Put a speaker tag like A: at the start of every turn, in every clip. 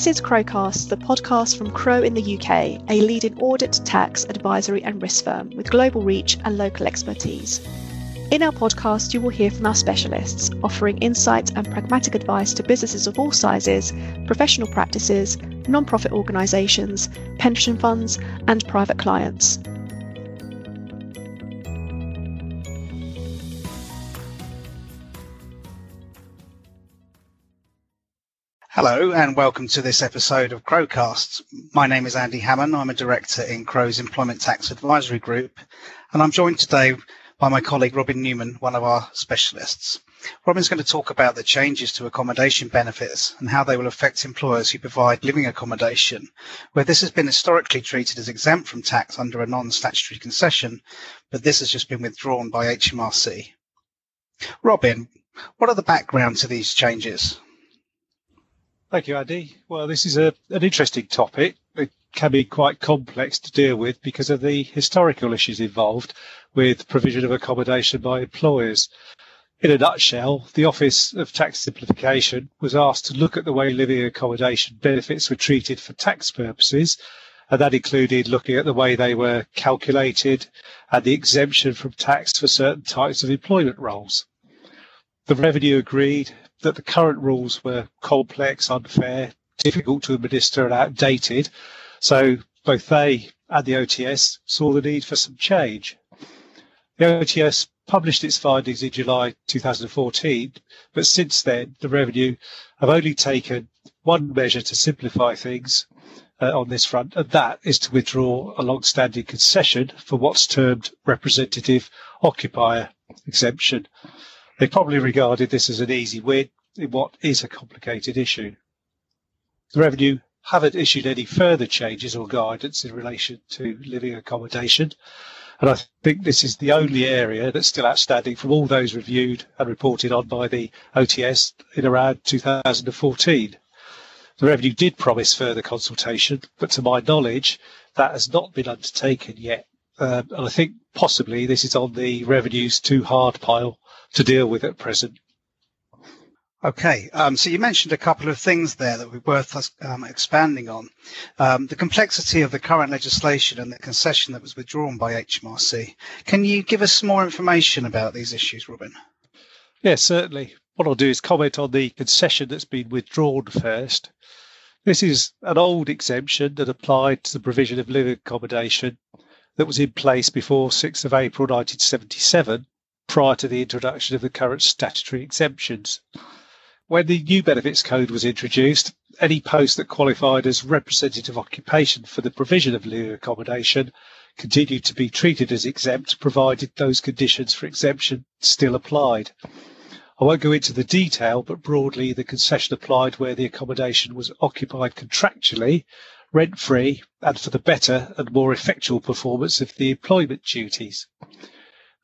A: This is Crowecast, the podcast from Crowe in the UK, a leading audit, tax, advisory, and risk firm with global reach and local expertise. In our podcast, you will hear from our specialists, offering insight and pragmatic advice to businesses of all sizes, professional practices, non profit organisations, pension funds, and private clients.
B: Hello and welcome to this episode of Crowecast. My name is Andy Hammond. I'm a director in Crowe's Employment Tax Advisory Group, and I'm joined today by my colleague Robin Newman, one of our specialists. Robin's going to talk about the changes to accommodation benefits and how they will affect employers who provide living accommodation, where this has been historically treated as exempt from tax under a non-statutory concession, but this has just been withdrawn by HMRC. Robin, what are the background to these changes?
C: Thank you, Andy. Well, this is a, an interesting topic. It can be quite complex to deal with because of the historical issues involved with provision of accommodation by employers. In a nutshell, the Office of Tax Simplification was asked to look at the way living accommodation benefits were treated for tax purposes, and that included looking at the way they were calculated and the exemption from tax for certain types of employment roles. The revenue agreed that the current rules were complex, unfair, difficult to administer, and outdated. So both they and the OTS saw the need for some change. The OTS published its findings in July 2014, but since then, the revenue have only taken one measure to simplify things uh, on this front, and that is to withdraw a long standing concession for what's termed representative occupier exemption. They probably regarded this as an easy win in what is a complicated issue. The revenue haven't issued any further changes or guidance in relation to living accommodation. And I think this is the only area that's still outstanding from all those reviewed and reported on by the OTS in around 2014. The revenue did promise further consultation, but to my knowledge, that has not been undertaken yet. Um, and I think possibly this is on the revenues too hard pile to deal with at present.
B: Okay, um, so you mentioned a couple of things there that be worth us um, expanding on. Um, the complexity of the current legislation and the concession that was withdrawn by HMRC. Can you give us some more information about these issues, Robin?
C: Yes, certainly. What I'll do is comment on the concession that's been withdrawn first. This is an old exemption that applied to the provision of living accommodation that was in place before 6th of April 1977 prior to the introduction of the current statutory exemptions. When the new benefits code was introduced, any post that qualified as representative occupation for the provision of living accommodation continued to be treated as exempt provided those conditions for exemption still applied. I won't go into the detail, but broadly the concession applied where the accommodation was occupied contractually, rent free, and for the better and more effectual performance of the employment duties.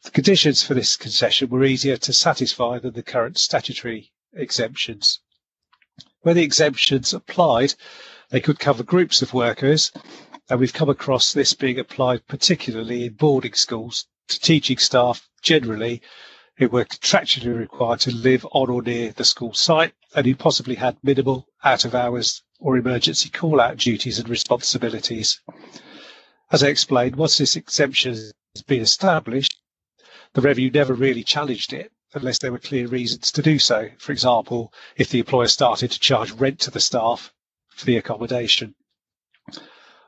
C: The conditions for this concession were easier to satisfy than the current statutory exemptions. Where the exemptions applied, they could cover groups of workers, and we've come across this being applied particularly in boarding schools to teaching staff generally who were contractually required to live on or near the school site and who possibly had minimal out of hours or emergency call out duties and responsibilities. As I explained, once this exemption has been established, the revenue never really challenged it unless there were clear reasons to do so. For example, if the employer started to charge rent to the staff for the accommodation.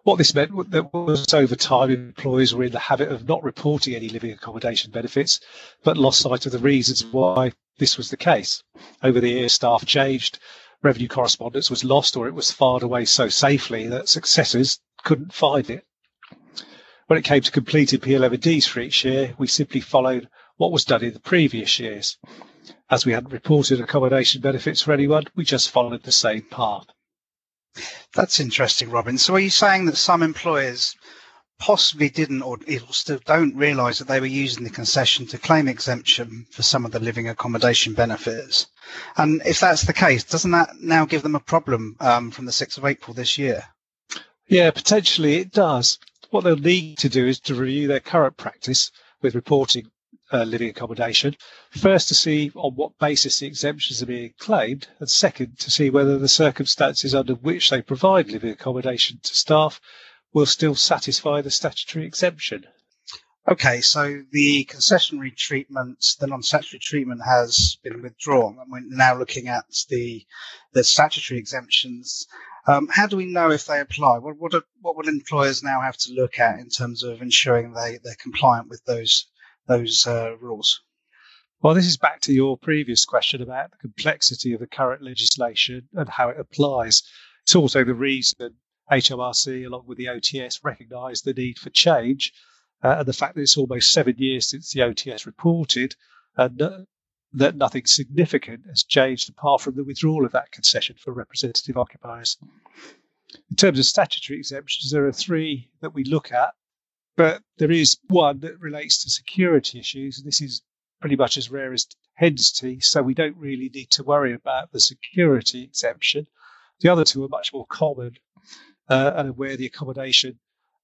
C: What this meant was over time employers were in the habit of not reporting any living accommodation benefits, but lost sight of the reasons why this was the case. Over the years, staff changed, revenue correspondence was lost, or it was filed away so safely that successors couldn't find it. When it came to completing P11Ds for each year, we simply followed what was done in the previous years. As we hadn't reported accommodation benefits for anyone, we just followed the same path.
B: That's interesting, Robin. So are you saying that some employers possibly didn't or still don't realise that they were using the concession to claim exemption for some of the living accommodation benefits? And if that's the case, doesn't that now give them a problem um, from the 6th of April this year?
C: Yeah, potentially it does what they'll need to do is to review their current practice with reporting uh, living accommodation. First, to see on what basis the exemptions are being claimed, and second, to see whether the circumstances under which they provide living accommodation to staff will still satisfy the statutory exemption.
B: Okay, so the concessionary treatment, the non-statutory treatment has been withdrawn, and we're now looking at the the statutory exemptions. Um, how do we know if they apply? What what, what will employers now have to look at in terms of ensuring they they're compliant with those those uh, rules?
C: Well, this is back to your previous question about the complexity of the current legislation and how it applies. It's also the reason HMRC, along with the OTS, recognise the need for change uh, and the fact that it's almost seven years since the OTS reported and uh, that nothing significant has changed apart from the withdrawal of that concession for representative occupiers. In terms of statutory exemptions, there are three that we look at, but there is one that relates to security issues, this is pretty much as rare as hen's teeth, so we don't really need to worry about the security exemption. The other two are much more common uh, and where the accommodation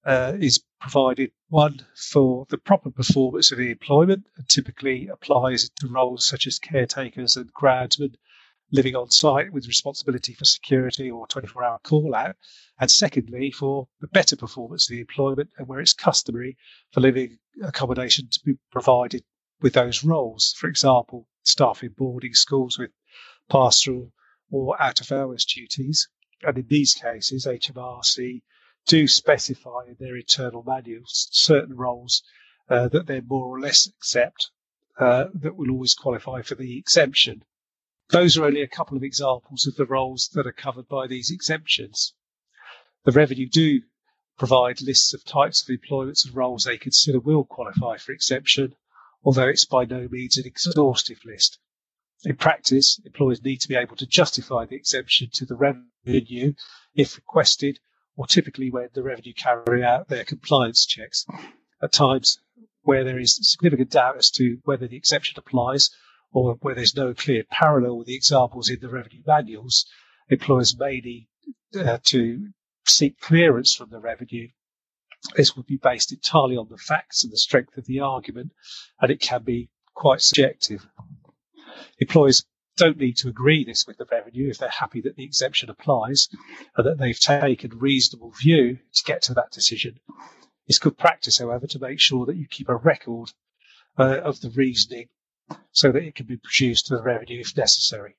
C: uh, is provided one for the proper performance of the employment and typically applies to roles such as caretakers and groundsmen living on site with responsibility for security or 24 hour call out. And secondly, for the better performance of the employment and where it's customary for living accommodation to be provided with those roles. For example, staff in boarding schools with pastoral or out of hours duties. And in these cases, HMRC do specify in their internal manuals certain roles uh, that they more or less accept uh, that will always qualify for the exemption. Those are only a couple of examples of the roles that are covered by these exemptions. The revenue do provide lists of types of employments and roles they consider will qualify for exemption, although it's by no means an exhaustive list. In practice, employers need to be able to justify the exemption to the revenue if requested or typically when the revenue carry out their compliance checks. At times where there is significant doubt as to whether the exception applies or where there's no clear parallel with the examples in the revenue manuals, employers may need uh, to seek clearance from the revenue. This would be based entirely on the facts and the strength of the argument, and it can be quite subjective. Employers don't need to agree this with the revenue if they're happy that the exemption applies and that they've taken a reasonable view to get to that decision. It's good practice, however, to make sure that you keep a record uh, of the reasoning so that it can be produced to the revenue if necessary.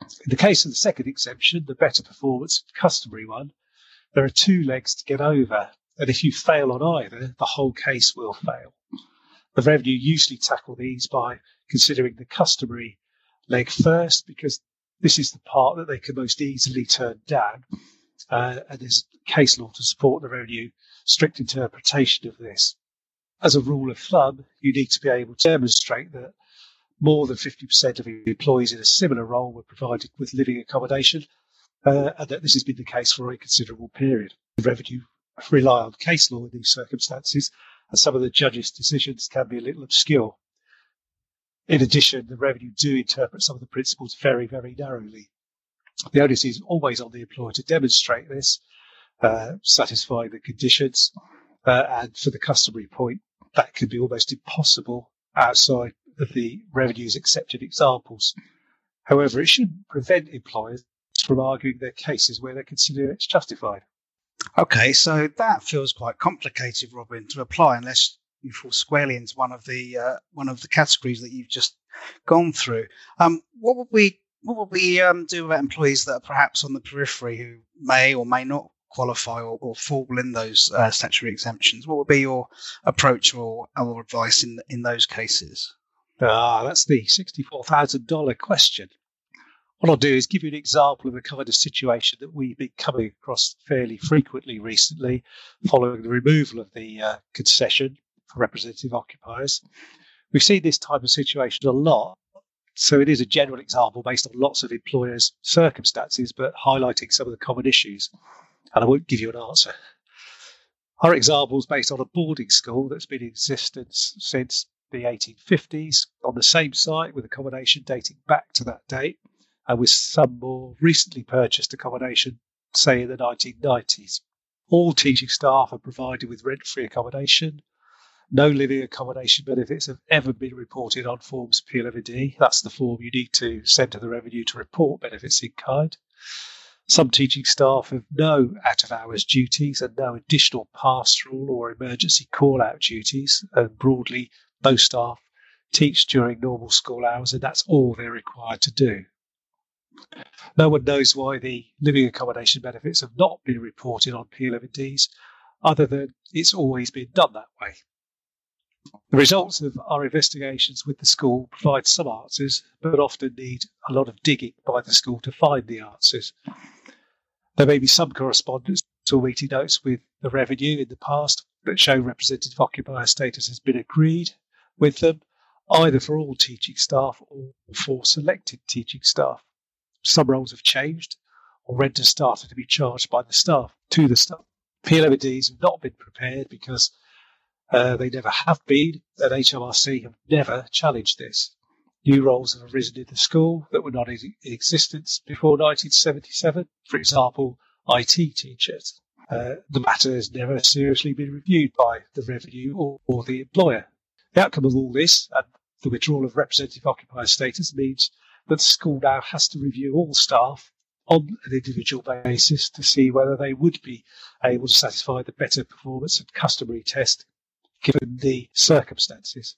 C: In the case of the second exemption, the better performance customary one, there are two legs to get over, and if you fail on either, the whole case will fail. The revenue usually tackle these by considering the customary leg first because this is the part that they can most easily turn down. Uh, and there's case law to support the revenue strict interpretation of this. As a rule of thumb, you need to be able to demonstrate that more than 50% of employees in a similar role were provided with living accommodation, uh, and that this has been the case for a considerable period. The revenue rely on case law in these circumstances, and some of the judges' decisions can be a little obscure. In addition, the revenue do interpret some of the principles very, very narrowly. The onus is always on the employer to demonstrate this, uh, satisfy the conditions, uh, and for the customary point, that could be almost impossible outside of the revenue's accepted examples. However, it shouldn't prevent employers from arguing their cases where they consider it's justified.
B: Okay, so that feels quite complicated, Robin, to apply unless you fall squarely into one of the uh, one of the categories that you've just gone through. Um, what would we what would we um, do about employees that are perhaps on the periphery who may or may not qualify or, or fall in those uh, statutory exemptions? What would be your approach or, or advice in in those cases?
C: Ah, that's the sixty-four thousand dollar question. What I'll do is give you an example of the kind of situation that we've been coming across fairly frequently recently, following the removal of the uh, concession for representative occupiers. We see this type of situation a lot. So it is a general example based on lots of employers' circumstances, but highlighting some of the common issues. And I won't give you an answer. Our example is based on a boarding school that's been in existence since the 1850s on the same site with accommodation dating back to that date and with some more recently purchased accommodation, say in the 1990s. All teaching staff are provided with rent free accommodation No living accommodation benefits have ever been reported on Forms P11D. That's the form you need to send to the revenue to report benefits in kind. Some teaching staff have no out of hours duties and no additional pastoral or emergency call out duties. And broadly, most staff teach during normal school hours, and that's all they're required to do. No one knows why the living accommodation benefits have not been reported on P11Ds, other than it's always been done that way. The results of our investigations with the school provide some answers, but often need a lot of digging by the school to find the answers. There may be some correspondence or meeting notes with the revenue in the past that show representative occupier status has been agreed with them, either for all teaching staff or for selected teaching staff. Some roles have changed, or rent has started to be charged by the staff to the staff. P11Ds have not been prepared because uh, they never have been, and HMRC have never challenged this. New roles have arisen in the school that were not in existence before 1977. For example, IT teachers. Uh, the matter has never seriously been reviewed by the revenue or, or the employer. The outcome of all this and the withdrawal of representative occupier status means that the school now has to review all staff on an individual basis to see whether they would be able to satisfy the better performance and customary test given the circumstances.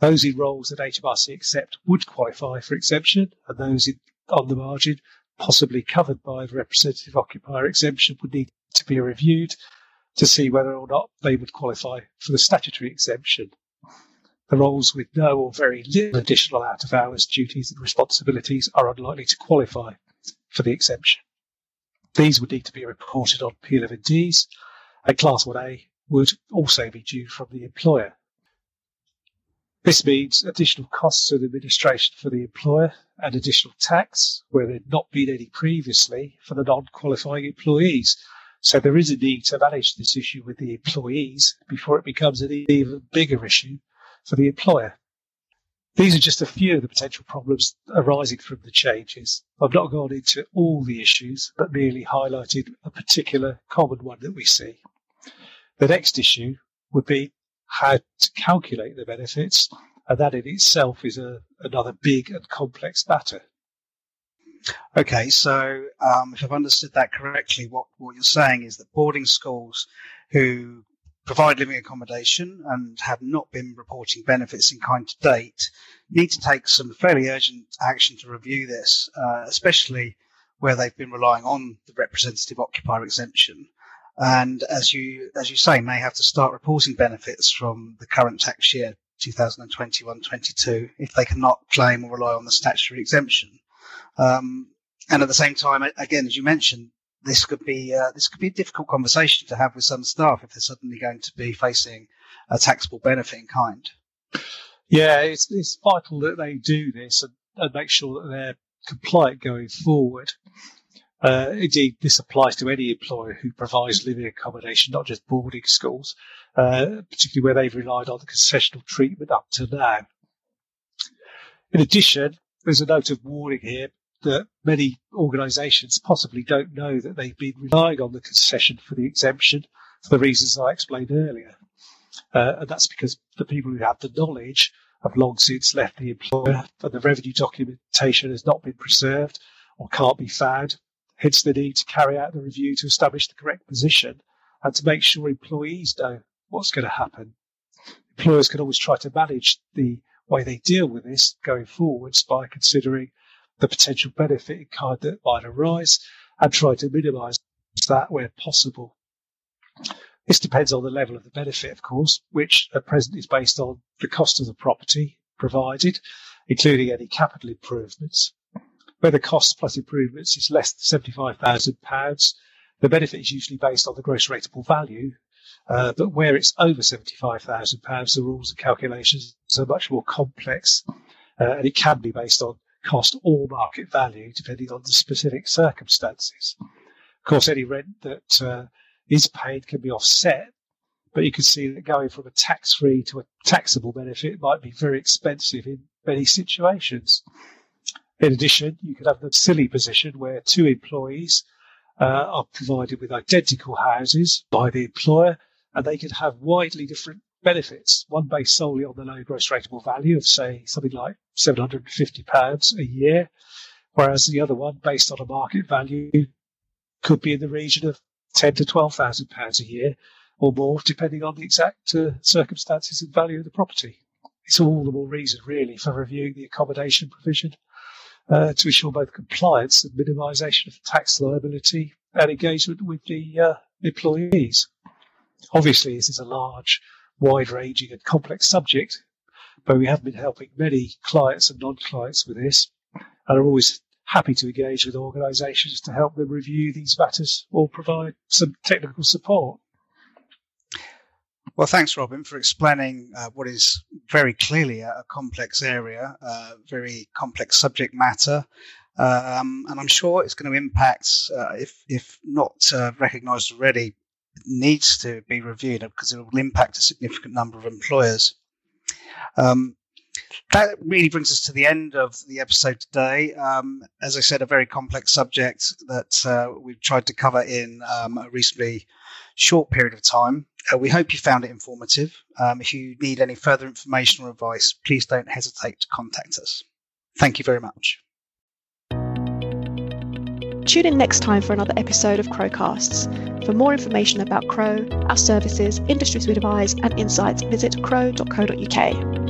C: Those in roles that HMRC accept would qualify for exemption, and those in, on the margin, possibly covered by the representative occupier exemption, would need to be reviewed to see whether or not they would qualify for the statutory exemption. The roles with no or very little additional out of hours duties and responsibilities are unlikely to qualify for the exemption. These would need to be reported on P11Ds, and Class 1A would also be due from the employer. This means additional costs of administration for the employer and additional tax where there'd not been any previously for the non-qualifying employees. So there is a need to manage this issue with the employees before it becomes an even bigger issue for the employer. These are just a few of the potential problems arising from the changes. I've not gone into all the issues, but merely highlighted a particular common one that we see. The next issue would be how to calculate the benefits, and that in itself is a, another big and complex matter.
B: Okay, so um, if I've understood that correctly, what, what you're saying is that boarding schools who provide living accommodation and have not been reporting benefits in kind to date need to take some fairly urgent action to review this, uh, especially where they've been relying on the representative occupier exemption and as you as you say, may have to start reporting benefits from the current tax year 2021-22 if they cannot claim or rely on the statutory exemption. Um, and at the same time, again, as you mentioned, this could be uh, this could be a difficult conversation to have with some staff if they're suddenly going to be facing a taxable benefit in kind.
C: Yeah, it's it's vital that they do this and, and make sure that they're compliant going forward. Uh, indeed, this applies to any employer who provides living accommodation, not just boarding schools, uh, particularly where they've relied on the concessional treatment up to now. In addition, there's a note of warning here that many organisations possibly don't know that they've been relying on the concession for the exemption for the reasons I explained earlier. Uh, and that's because the people who have the knowledge have long since left the employer and the revenue documentation has not been preserved or can't be found hence the need to carry out the review to establish the correct position and to make sure employees know what's going to happen. Employers can always try to manage the way they deal with this going forwards by considering the potential benefit in kind that might arise and try to minimise that where possible. This depends on the level of the benefit, of course, which at present is based on the cost of the property provided, including any capital improvements. Where the cost plus improvements is less than £75,000, the benefit is usually based on the gross rateable value. Uh, but where it's over £75,000, the rules and calculations are much more complex, uh, and it can be based on cost or market value, depending on the specific circumstances. Of course, any rent that uh, is paid can be offset, but you can see that going from a tax free to a taxable benefit might be very expensive in many situations. In addition, you could have the silly position where two employees uh, are provided with identical houses by the employer, and they could have widely different benefits. One based solely on the low gross rateable value of, say, something like £750 a year, whereas the other one, based on a market value, could be in the region of ten to twelve thousand pounds a year or more, depending on the exact uh, circumstances and value of the property. It's all the more reason, really, for reviewing the accommodation provision uh, to ensure both compliance and minimisation of tax liability and engagement with the uh, employees. Obviously, this is a large, wide-ranging and complex subject, but we have been helping many clients and non-clients with this and are always happy to engage with organisations to help them review these matters or provide some technical support.
B: Well, thanks, Robin, for explaining uh, what is very clearly a, a complex area, uh, very complex subject matter. Um, and I'm sure it's going to impact, uh, if, if not uh, recognised already, needs to be reviewed because it will impact a significant number of employers. Um, that really brings us to the end of the episode today. Um, as I said, a very complex subject that uh, we've tried to cover in um, a reasonably short period of time. Uh, we hope you found it informative. Um, if you need any further information or advice, please don't hesitate to contact us. Thank you very much.
A: Tune in next time for another episode of Crowecasts. For more information about Crowe, our services, industries we advise, and insights, visit crowe.co.uk.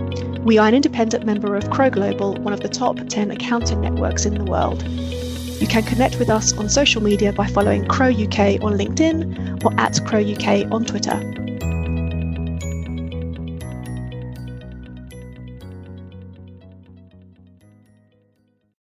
A: We are an independent member of Crowe Global, one of the top 10 accounting networks in the world. You can connect with us on social media by following Crowe UK on LinkedIn or at Crowe UK on Twitter.